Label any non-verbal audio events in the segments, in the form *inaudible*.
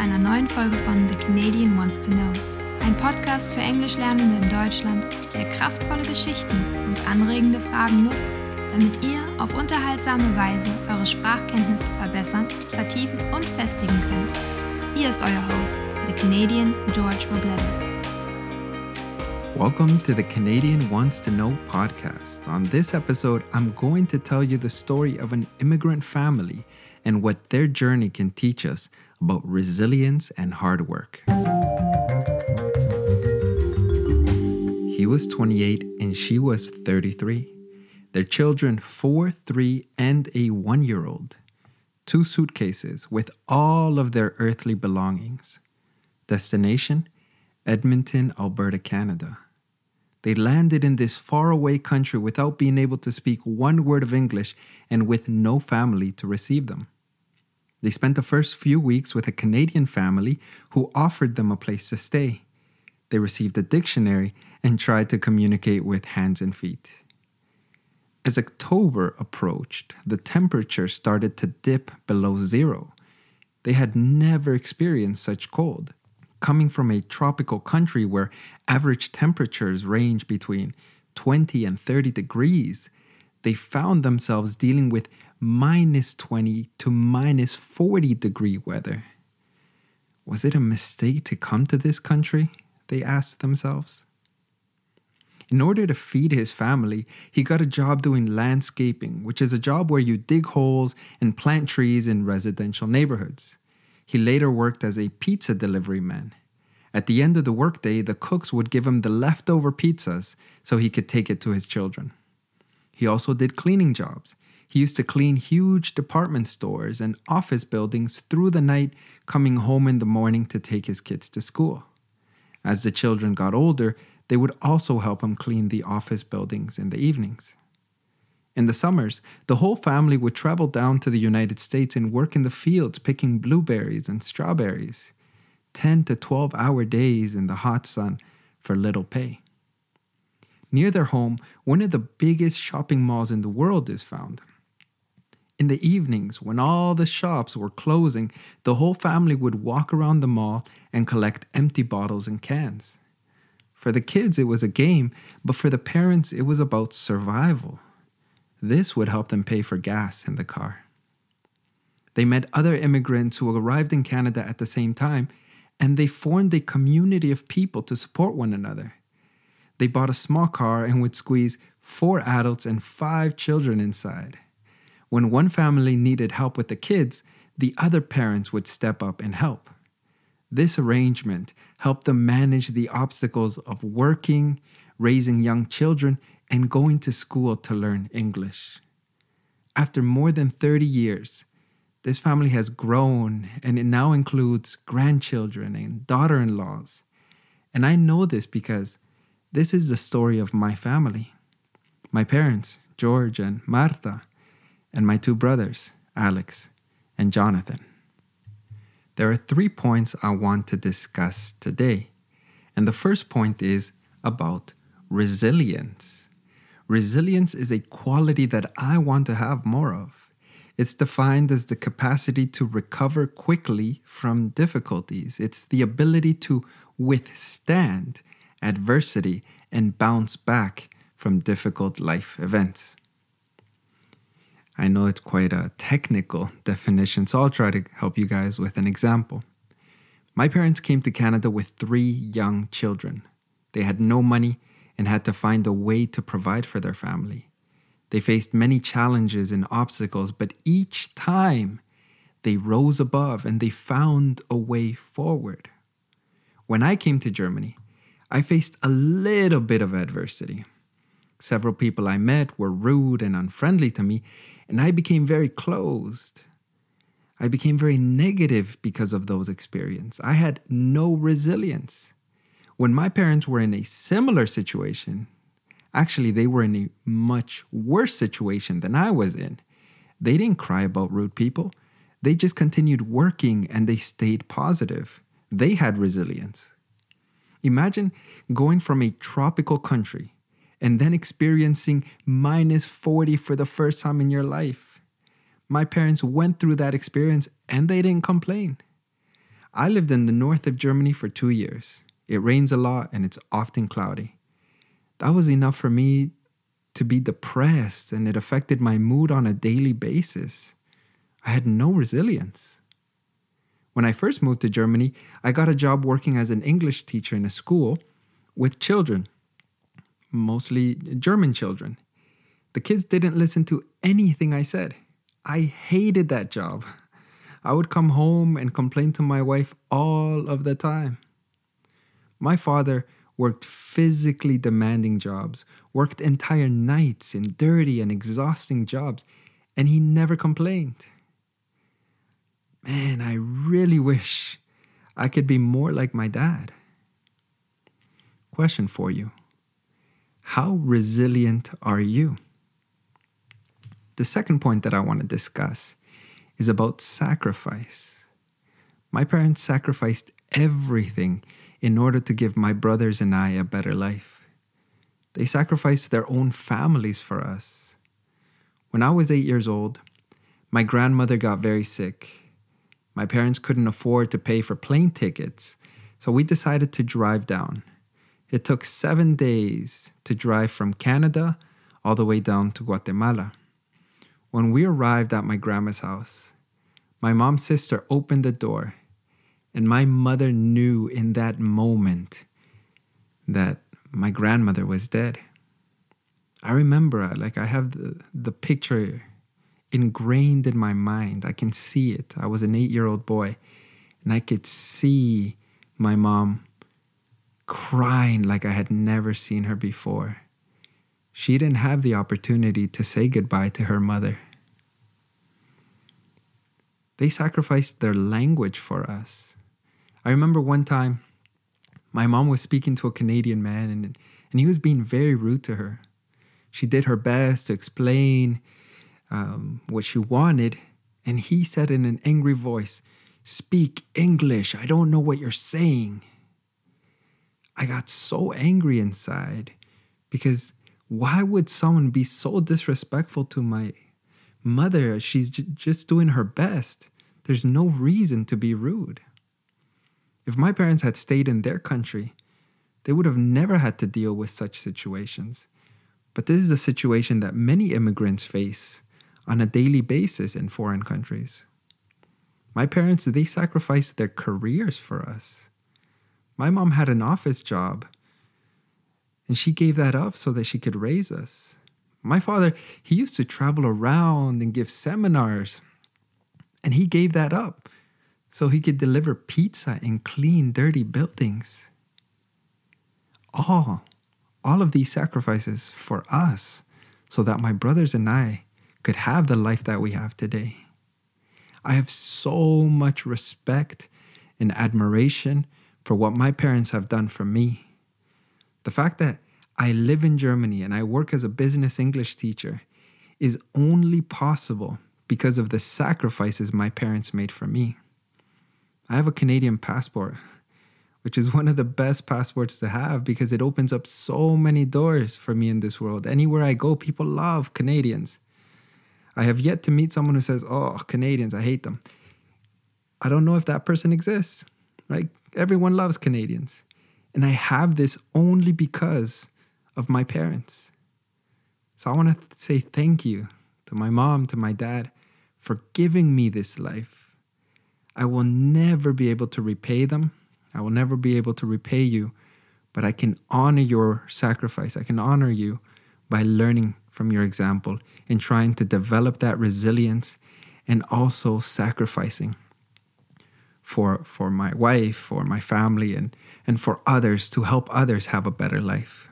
einer neuen Folge von The Canadian Wants to Know, ein Podcast für Englischlernende in Deutschland, der kraftvolle Geschichten und anregende Fragen nutzt, damit ihr auf unterhaltsame Weise eure Sprachkenntnisse verbessern, vertiefen und festigen könnt. Hier ist euer Host, The Canadian George Robledo. Welcome to the Canadian Wants to Know podcast. On this episode, I'm going to tell you the story of an immigrant family and what their journey can teach us about resilience and hard work. He was 28 and she was 33. Their children, four, three, and a one year old. Two suitcases with all of their earthly belongings. Destination Edmonton, Alberta, Canada. They landed in this faraway country without being able to speak one word of English and with no family to receive them. They spent the first few weeks with a Canadian family who offered them a place to stay. They received a dictionary and tried to communicate with hands and feet. As October approached, the temperature started to dip below zero. They had never experienced such cold. Coming from a tropical country where average temperatures range between 20 and 30 degrees, they found themselves dealing with minus 20 to minus 40 degree weather. Was it a mistake to come to this country? They asked themselves. In order to feed his family, he got a job doing landscaping, which is a job where you dig holes and plant trees in residential neighborhoods. He later worked as a pizza delivery man. At the end of the workday, the cooks would give him the leftover pizzas so he could take it to his children. He also did cleaning jobs. He used to clean huge department stores and office buildings through the night, coming home in the morning to take his kids to school. As the children got older, they would also help him clean the office buildings in the evenings. In the summers, the whole family would travel down to the United States and work in the fields picking blueberries and strawberries. 10 to 12 hour days in the hot sun for little pay. Near their home, one of the biggest shopping malls in the world is found. In the evenings, when all the shops were closing, the whole family would walk around the mall and collect empty bottles and cans. For the kids, it was a game, but for the parents, it was about survival. This would help them pay for gas in the car. They met other immigrants who arrived in Canada at the same time, and they formed a community of people to support one another. They bought a small car and would squeeze four adults and five children inside. When one family needed help with the kids, the other parents would step up and help. This arrangement helped them manage the obstacles of working, raising young children, and going to school to learn English. After more than 30 years, this family has grown and it now includes grandchildren and daughter in laws. And I know this because this is the story of my family. My parents, George and Marta, and my two brothers, Alex and Jonathan. There are three points I want to discuss today. And the first point is about resilience. Resilience is a quality that I want to have more of. It's defined as the capacity to recover quickly from difficulties. It's the ability to withstand adversity and bounce back from difficult life events. I know it's quite a technical definition, so I'll try to help you guys with an example. My parents came to Canada with three young children. They had no money and had to find a way to provide for their family. They faced many challenges and obstacles, but each time they rose above and they found a way forward. When I came to Germany, I faced a little bit of adversity. Several people I met were rude and unfriendly to me, and I became very closed. I became very negative because of those experiences. I had no resilience. When my parents were in a similar situation, actually, they were in a much worse situation than I was in. They didn't cry about rude people. They just continued working and they stayed positive. They had resilience. Imagine going from a tropical country and then experiencing minus 40 for the first time in your life. My parents went through that experience and they didn't complain. I lived in the north of Germany for two years. It rains a lot and it's often cloudy. That was enough for me to be depressed and it affected my mood on a daily basis. I had no resilience. When I first moved to Germany, I got a job working as an English teacher in a school with children, mostly German children. The kids didn't listen to anything I said. I hated that job. I would come home and complain to my wife all of the time. My father worked physically demanding jobs, worked entire nights in dirty and exhausting jobs, and he never complained. Man, I really wish I could be more like my dad. Question for you How resilient are you? The second point that I want to discuss is about sacrifice. My parents sacrificed everything in order to give my brothers and I a better life. They sacrificed their own families for us. When I was eight years old, my grandmother got very sick my parents couldn't afford to pay for plane tickets, so we decided to drive down. It took seven days to drive from Canada all the way down to Guatemala. When we arrived at my grandma's house, my mom's sister opened the door, and my mother knew in that moment that my grandmother was dead. I remember, uh, like, I have the, the picture ingrained in my mind. I can see it. I was an eight year old boy, and I could see my mom crying like I had never seen her before. She didn't have the opportunity to say goodbye to her mother. They sacrificed their language for us. I remember one time my mom was speaking to a Canadian man and, and he was being very rude to her. She did her best to explain um, what she wanted, and he said in an angry voice, Speak English. I don't know what you're saying. I got so angry inside because why would someone be so disrespectful to my mother? She's j- just doing her best. There's no reason to be rude. If my parents had stayed in their country, they would have never had to deal with such situations. But this is a situation that many immigrants face on a daily basis in foreign countries. My parents, they sacrificed their careers for us. My mom had an office job, and she gave that up so that she could raise us. My father, he used to travel around and give seminars, and he gave that up so he could deliver pizza in clean, dirty buildings. All, all of these sacrifices for us so that my brothers and I could have the life that we have today. I have so much respect and admiration for what my parents have done for me. The fact that I live in Germany and I work as a business English teacher is only possible because of the sacrifices my parents made for me. I have a Canadian passport, which is one of the best passports to have because it opens up so many doors for me in this world. Anywhere I go, people love Canadians. I have yet to meet someone who says, "Oh, Canadians, I hate them." I don't know if that person exists. Right? Everyone loves Canadians. And I have this only because of my parents. So I want to say thank you to my mom, to my dad for giving me this life. I will never be able to repay them. I will never be able to repay you, but I can honor your sacrifice. I can honor you by learning from your example and trying to develop that resilience and also sacrificing for for my wife, for my family and and for others to help others have a better life.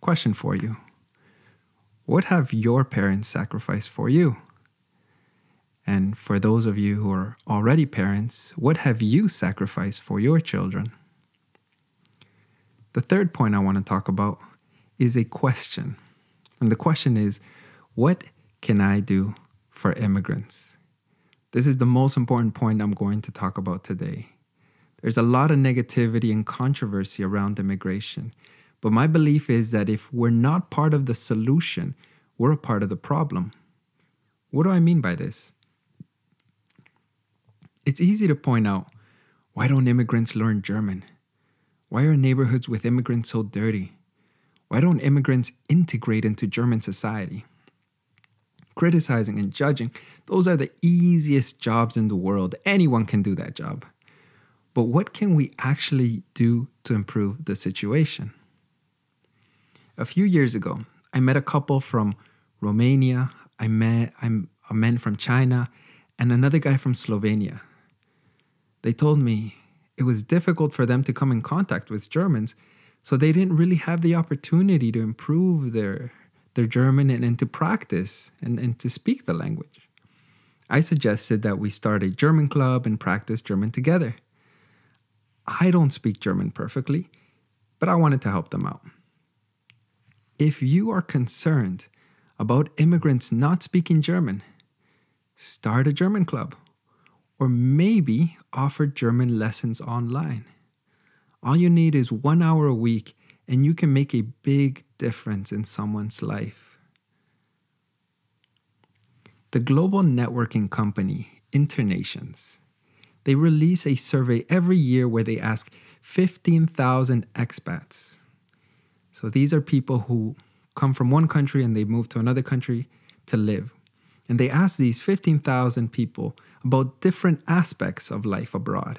Question for you. What have your parents sacrificed for you? And for those of you who are already parents, what have you sacrificed for your children? The third point I want to talk about is a question. And the question is what can I do for immigrants? This is the most important point I'm going to talk about today. There's a lot of negativity and controversy around immigration, but my belief is that if we're not part of the solution, we're a part of the problem. What do I mean by this? It's easy to point out Why don't immigrants learn German? Why are neighborhoods with immigrants so dirty? Why don't immigrants integrate into German society? Criticizing and judging, those are the easiest jobs in the world. Anyone can do that job. But what can we actually do to improve the situation? A few years ago, I met a couple from Romania, I met I'm a man from China, and another guy from Slovenia. They told me it was difficult for them to come in contact with Germans, so they didn't really have the opportunity to improve their their German and, and to practice and, and to speak the language. I suggested that we start a German club and practice German together. I don't speak German perfectly, but I wanted to help them out. If you are concerned about immigrants not speaking German, start a German club or maybe offer German lessons online. All you need is one hour a week, and you can make a big difference in someone's life. The global networking company Internations they release a survey every year where they ask 15,000 expats. So these are people who come from one country and they move to another country to live. And they asked these 15,000 people about different aspects of life abroad.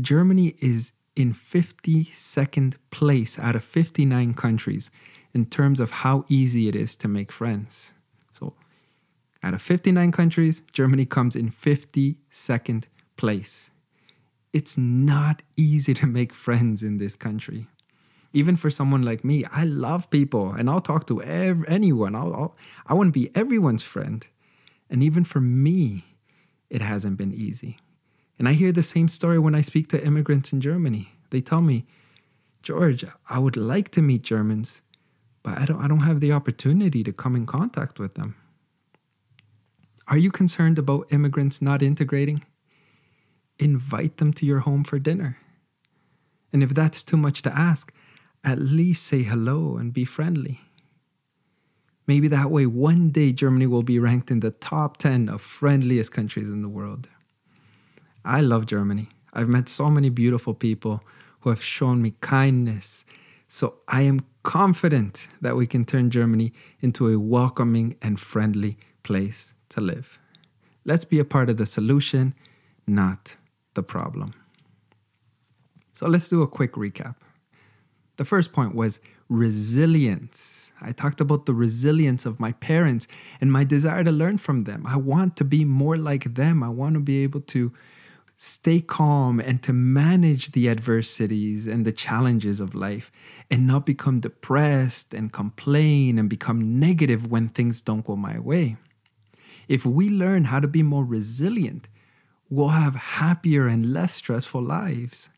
Germany is in 52nd place out of 59 countries in terms of how easy it is to make friends. So out of 59 countries, Germany comes in 52nd place. It's not easy to make friends in this country. Even for someone like me, I love people and I'll talk to ev- anyone. I'll, I'll, I want to be everyone's friend. And even for me, it hasn't been easy. And I hear the same story when I speak to immigrants in Germany. They tell me, George, I would like to meet Germans, but I don't, I don't have the opportunity to come in contact with them. Are you concerned about immigrants not integrating? Invite them to your home for dinner. And if that's too much to ask, at least say hello and be friendly. Maybe that way one day Germany will be ranked in the top 10 of friendliest countries in the world. I love Germany. I've met so many beautiful people who have shown me kindness. So I am confident that we can turn Germany into a welcoming and friendly place to live. Let's be a part of the solution, not the problem. So let's do a quick recap. The first point was resilience. I talked about the resilience of my parents and my desire to learn from them. I want to be more like them. I want to be able to stay calm and to manage the adversities and the challenges of life and not become depressed and complain and become negative when things don't go my way. If we learn how to be more resilient, we'll have happier and less stressful lives.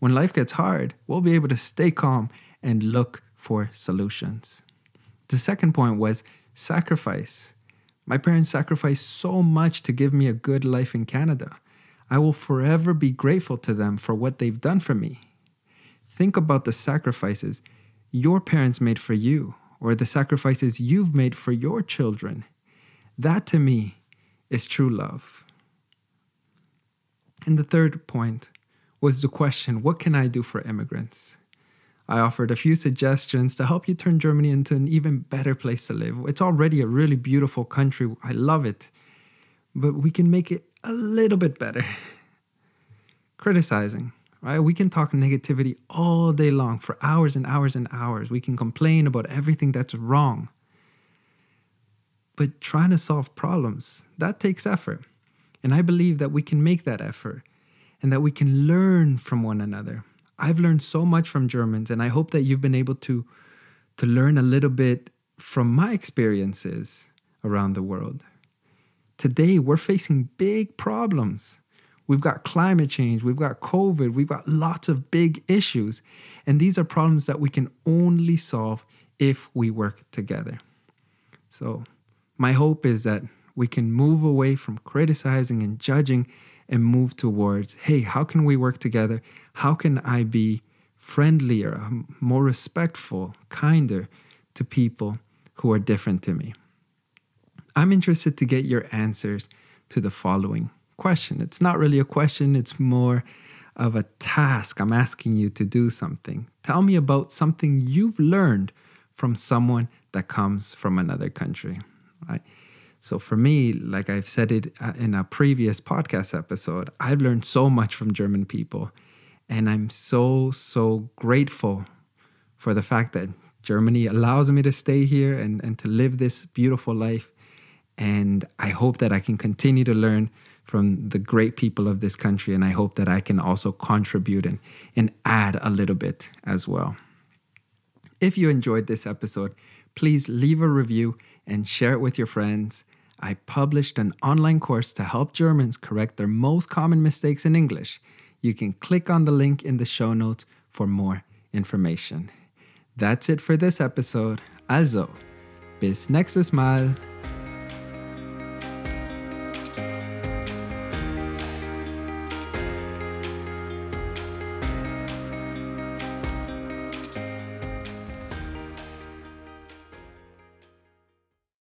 When life gets hard, we'll be able to stay calm and look for solutions. The second point was sacrifice. My parents sacrificed so much to give me a good life in Canada. I will forever be grateful to them for what they've done for me. Think about the sacrifices your parents made for you, or the sacrifices you've made for your children. That to me is true love. And the third point was the question what can I do for immigrants? I offered a few suggestions to help you turn Germany into an even better place to live. It's already a really beautiful country. I love it. But we can make it a little bit better. *laughs* Criticizing, right? We can talk negativity all day long for hours and hours and hours. We can complain about everything that's wrong. But trying to solve problems, that takes effort. And I believe that we can make that effort and that we can learn from one another. I've learned so much from Germans, and I hope that you've been able to, to learn a little bit from my experiences around the world. Today, we're facing big problems. We've got climate change, we've got COVID, we've got lots of big issues. And these are problems that we can only solve if we work together. So, my hope is that we can move away from criticizing and judging and move towards hey, how can we work together? How can I be friendlier, um, more respectful, kinder to people who are different to me? I'm interested to get your answers to the following question. It's not really a question, it's more of a task. I'm asking you to do something. Tell me about something you've learned from someone that comes from another country, right? So for me, like I've said it uh, in a previous podcast episode, I've learned so much from German people. And I'm so, so grateful for the fact that Germany allows me to stay here and, and to live this beautiful life. And I hope that I can continue to learn from the great people of this country. And I hope that I can also contribute and, and add a little bit as well. If you enjoyed this episode, please leave a review and share it with your friends. I published an online course to help Germans correct their most common mistakes in English. You can click on the link in the show notes for more information. That's it for this episode. Also, bis nächstes Mal.